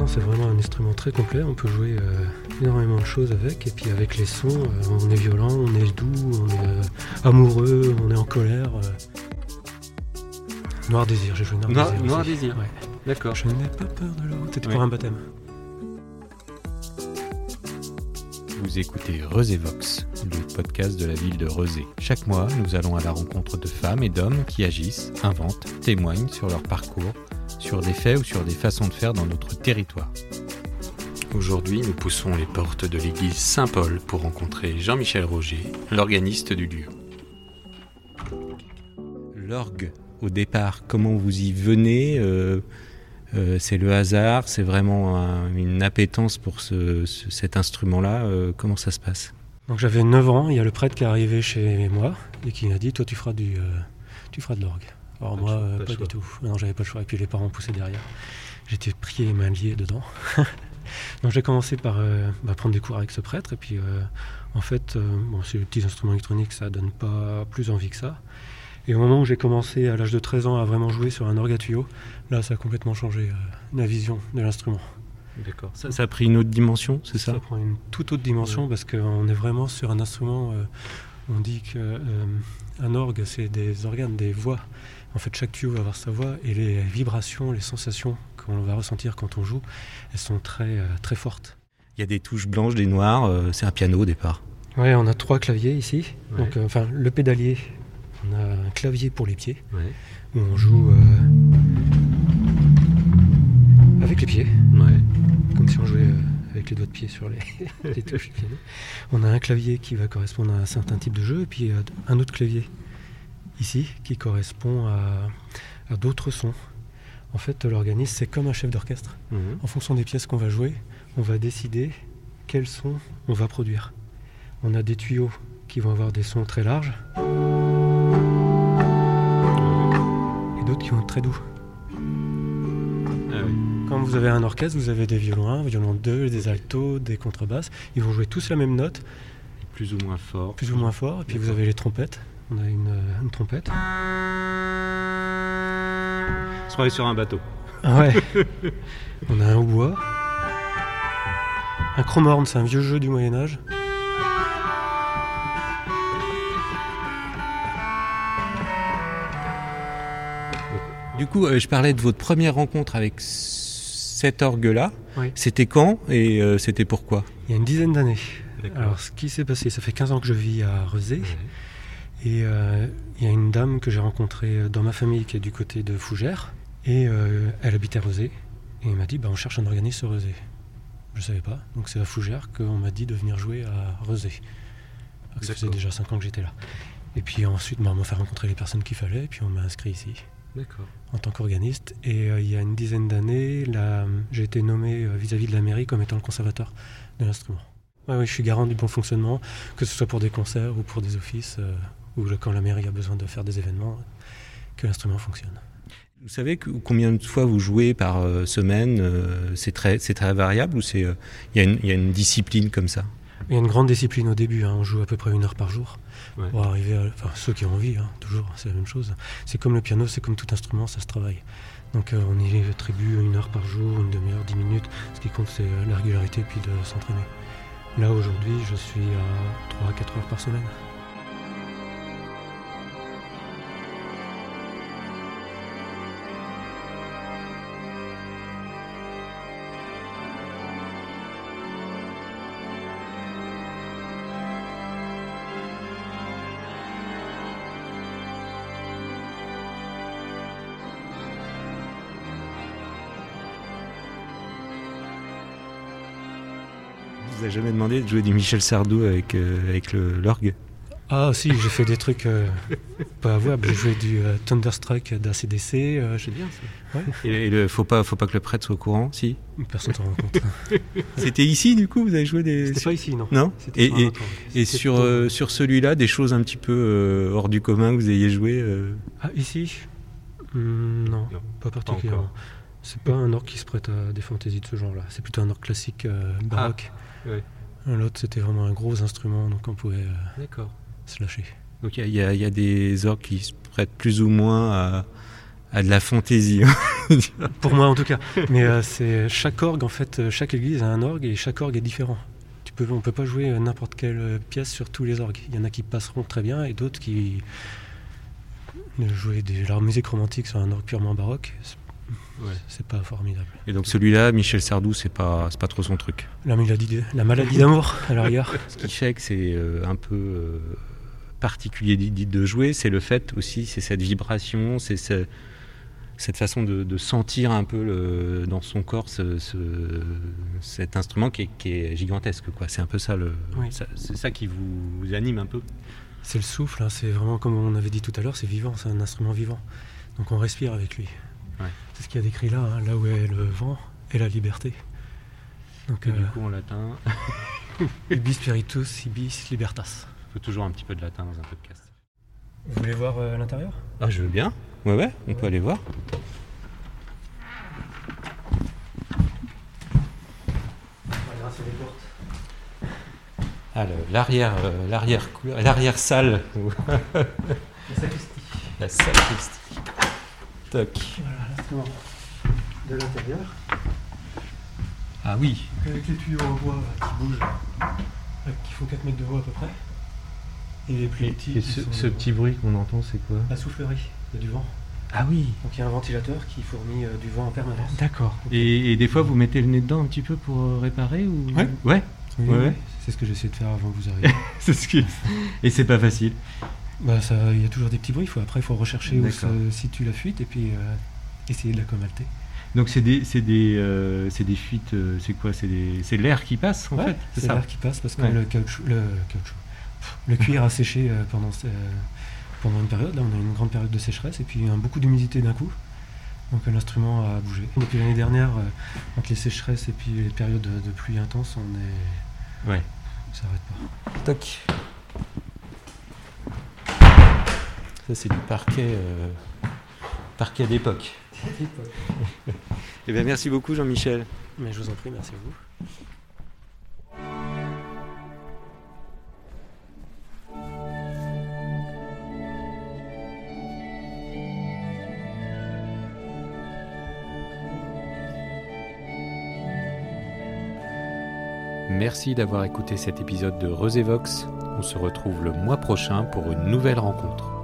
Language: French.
non, c'est vraiment un instrument très complet. On peut jouer euh, énormément de choses avec. Et puis avec les sons, euh, on est violent, on est doux, on est euh, amoureux, on est en colère. euh. Noir désir, j'ai joué Noir, Noir- désir. Noir aussi. Désir. Ouais. D'accord. Je n'ai pas peur de l'eau. C'était Ouais. pour un baptême. Vous écoutez Vox, le podcast de la ville de Rezé. Chaque mois, nous allons à la rencontre de femmes et d'hommes qui agissent, inventent, témoignent sur leur parcours, sur des faits ou sur des façons de faire dans notre territoire. Aujourd'hui, nous poussons les portes de l'église Saint-Paul pour rencontrer Jean-Michel Roger, l'organiste du lieu. L'orgue, au départ, comment vous y venez euh, euh, C'est le hasard C'est vraiment un- une appétence pour ce- ce- cet instrument-là euh, Comment ça se passe? Donc j'avais 9 ans, il y a le prêtre qui est arrivé chez moi et qui m'a dit Toi, tu feras, du, euh, tu feras de l'orgue. Alors Pas moi, choix, euh, pas du tout. Non, j'avais pas le choix. Et puis les parents poussaient derrière. J'étais pris les mains liées dedans. Donc j'ai commencé par euh, bah, prendre des cours avec ce prêtre. Et puis euh, en fait, euh, bon, c'est les petits instruments électroniques, ça donne pas plus envie que ça. Et au moment où j'ai commencé à l'âge de 13 ans à vraiment jouer sur un orgue à tuyau, là ça a complètement changé euh, ma vision de l'instrument. D'accord. Ça, ça a pris une autre dimension, c'est ça? Ça prend une toute autre dimension parce qu'on est vraiment sur un instrument. Euh, on dit qu'un orgue, c'est des organes, des voix. En fait, chaque tuyau va avoir sa voix et les vibrations, les sensations qu'on va ressentir quand on joue, elles sont très, euh, très fortes. Il y a des touches blanches, des noires, euh, c'est un piano au départ. Ouais, on a trois claviers ici. Ouais. Donc, euh, enfin, le pédalier, on a un clavier pour les pieds Ouais. où on joue euh, avec les pieds. Ouais. comme si on jouait euh, avec les doigts de pied sur les, les touches du piano. On a un clavier qui va correspondre à un certain type de jeu, et puis euh, un autre clavier ici qui correspond à, à d'autres sons. En fait, l'organiste, c'est comme un chef d'orchestre. Mhm. En fonction des pièces qu'on va jouer, on va décider quels sons on va produire. On a des tuyaux qui vont avoir des sons très larges et d'autres qui vont être très doux. Ah oui. Quand vous avez un orchestre, vous avez des violons 1, violons 2, des altos, des contrebasses. Ils vont jouer tous la même note, Plus ou moins fort. plus ou moins fort. Et puis vous avez les trompettes. On a une, euh, une trompette. On se croirait sur un bateau. Ah ouais. On a un hautbois. Un chromorne, c'est un vieux jeu du Moyen-Âge. Du coup, euh, je parlais de votre première rencontre avec cet orgue-là. Oui. C'était quand et euh, c'était pourquoi? Il y a une dizaine d'années. Alors, ce qui s'est passé, ça fait 15 ans que je vis à Rezé. Et euh, il y a une dame que j'ai rencontrée dans ma famille qui est du côté de Fougères. Et euh, elle habitait à Rezé. Et elle m'a dit, bah, on cherche un organisme à Rezé. Je savais pas. Donc c'est à Fougères qu'on m'a dit de venir jouer à Rezé. Ça faisait déjà 5 ans que j'étais là. Et puis ensuite, bah, on m'a fait rencontrer les personnes qu'il fallait. Et puis on m'a inscrit ici. En tant qu'organiste. Et euh, il y a une dizaine d'années, j'ai été nommé euh, vis-à-vis de la mairie comme étant le conservateur de l'instrument. Ouais, oui, je suis garant du bon fonctionnement, que ce soit pour des concerts ou pour des offices, euh, ou le- quand la mairie a besoin de faire des événements, que l'instrument fonctionne. Vous savez que- combien de fois vous jouez par semaine C'est très, c'est très variable ou y, il y a une discipline comme ça? Il y a une grande discipline au début, hein, on joue à peu près une heure par jour, Ouais. pour arriver à... Enfin, ceux qui ont envie, hein, toujours, c'est la même chose. C'est comme le piano, c'est comme tout instrument, ça se travaille. Donc euh, on y attribue une heure par jour, une demi-heure, dix minutes. Ce qui compte, c'est euh, la régularité puis de s'entraîner. Là, aujourd'hui, je suis à 3 à 4 heures par semaine. Vous avez jamais demandé de jouer du Michel Sardou avec, euh, avec l'orgue? Ah si, j'ai fait des trucs euh, pas avouables. J'ai joué du euh, Thunderstruck d'ACDC. Euh, j'ai- C'est bien ça. Et, et le, faut pas, faut pas que le prêtre soit au courant, si? Personne s'en rend compte. C'était ici, du coup, vous avez joué des. C'était pas ici, non. Non? Et, sur et, et euh, sur celui-là, des choses un petit peu euh, hors du commun que vous ayez joué euh, Ah, ici? Hmm, Non, Non, pas particulièrement. encore. C'est pas un orgue qui se prête à des fantaisies de ce genre-là. C'est plutôt un orgue classique euh, baroque. Ouais. L'autre, c'était vraiment un gros instrument, donc on pouvait euh, se lâcher. Donc il y, a- y y des orgues qui se prêtent plus ou moins à, à de la fantaisie. Pour moi en tout cas. Mais euh, c'est chaque orgue en fait, euh, chaque église a un orgue et chaque orgue est différent. Tu peux, on peut pas jouer n'importe quelle pièce sur tous les orgues. Il y en a qui passeront très bien et d'autres qui jouer de la musique romantique sur un orgue purement baroque, Ouais. c'est pas formidable. Et donc celui-là, Michel Sardou, c'est pas, c'est pas trop son truc. La maladie, la maladie d'amour à la rigueur. Ce qui fait que c'est euh, un peu euh, particulier de jouer, c'est le fait aussi, c'est cette vibration, c'est ce- cette façon de, de sentir un peu le- dans son corps ce- ce- cet instrument qui est, qui est gigantesque. C'est un peu ça, Oui. ça- c'est ça qui vous, vous anime un peu. C'est le souffle, hein, c'est vraiment comme on avait dit tout à l'heure, c'est vivant, c'est un instrument vivant. Donc on respire avec lui. C'est ce qu'il y a décrit là, hein, là où est le vent et la liberté. Donc Et euh, du coup, en latin, ibi spiritus, ibis libertas. il faut toujours un petit peu de latin dans un podcast. Vous voulez voir euh, l'intérieur? Ah, je veux bien. Ouais, ouais, on peut aller voir. Grâce les portes. Ah, l'arrière, euh, l'arrière, l'arrière salle, La sacristie. la sacristie. Toc. De l'intérieur. Ah oui. Donc avec les tuyaux en bois qui bougent, qui font 4 mètres de haut à peu près. Et les plus petits. qui sont- bruit qu'on entend, c'est quoi? La soufflerie, il y a du vent. Ah oui. Donc il y a un ventilateur qui fournit euh, du vent en permanence. D'accord. Et, et des fois, vous mettez le nez dedans un petit peu pour euh, réparer ou? Ouais. Ouais. Oui, Ouais. C'est ce que j'essaie de faire avant que vous arriviez. c'est ce qui. Et c'est pas facile. bah, ça, il y a toujours des petits bruits. Faut, après, il faut rechercher où se situe la fuite et puis euh, essayer de la commalter. Donc c'est des, c'est des, euh, c'est des fuites. euh, c'est quoi C'est des, c'est l'air qui passe en Ouais, fait. c'est l'air qui passe parce que Ouais. le caoutchouc, le caoutchouc, Pff, le cuir a séché euh, pendant, euh, pendant une période. Là, on a une grande période de sécheresse et puis un beaucoup d'humidité d'un coup. Donc l'instrument a bougé. Depuis l'année dernière, euh, entre les sécheresses et puis les périodes de, de pluie intense, on est, Ouais. ça arrête pas. Toc. Ça c'est du parquet, euh, parquet d'époque. Eh bien merci beaucoup Jean-Michel. Mais je vous en prie, merci à vous. Merci d'avoir écouté cet épisode de Resévox. On se retrouve le mois prochain pour une nouvelle rencontre.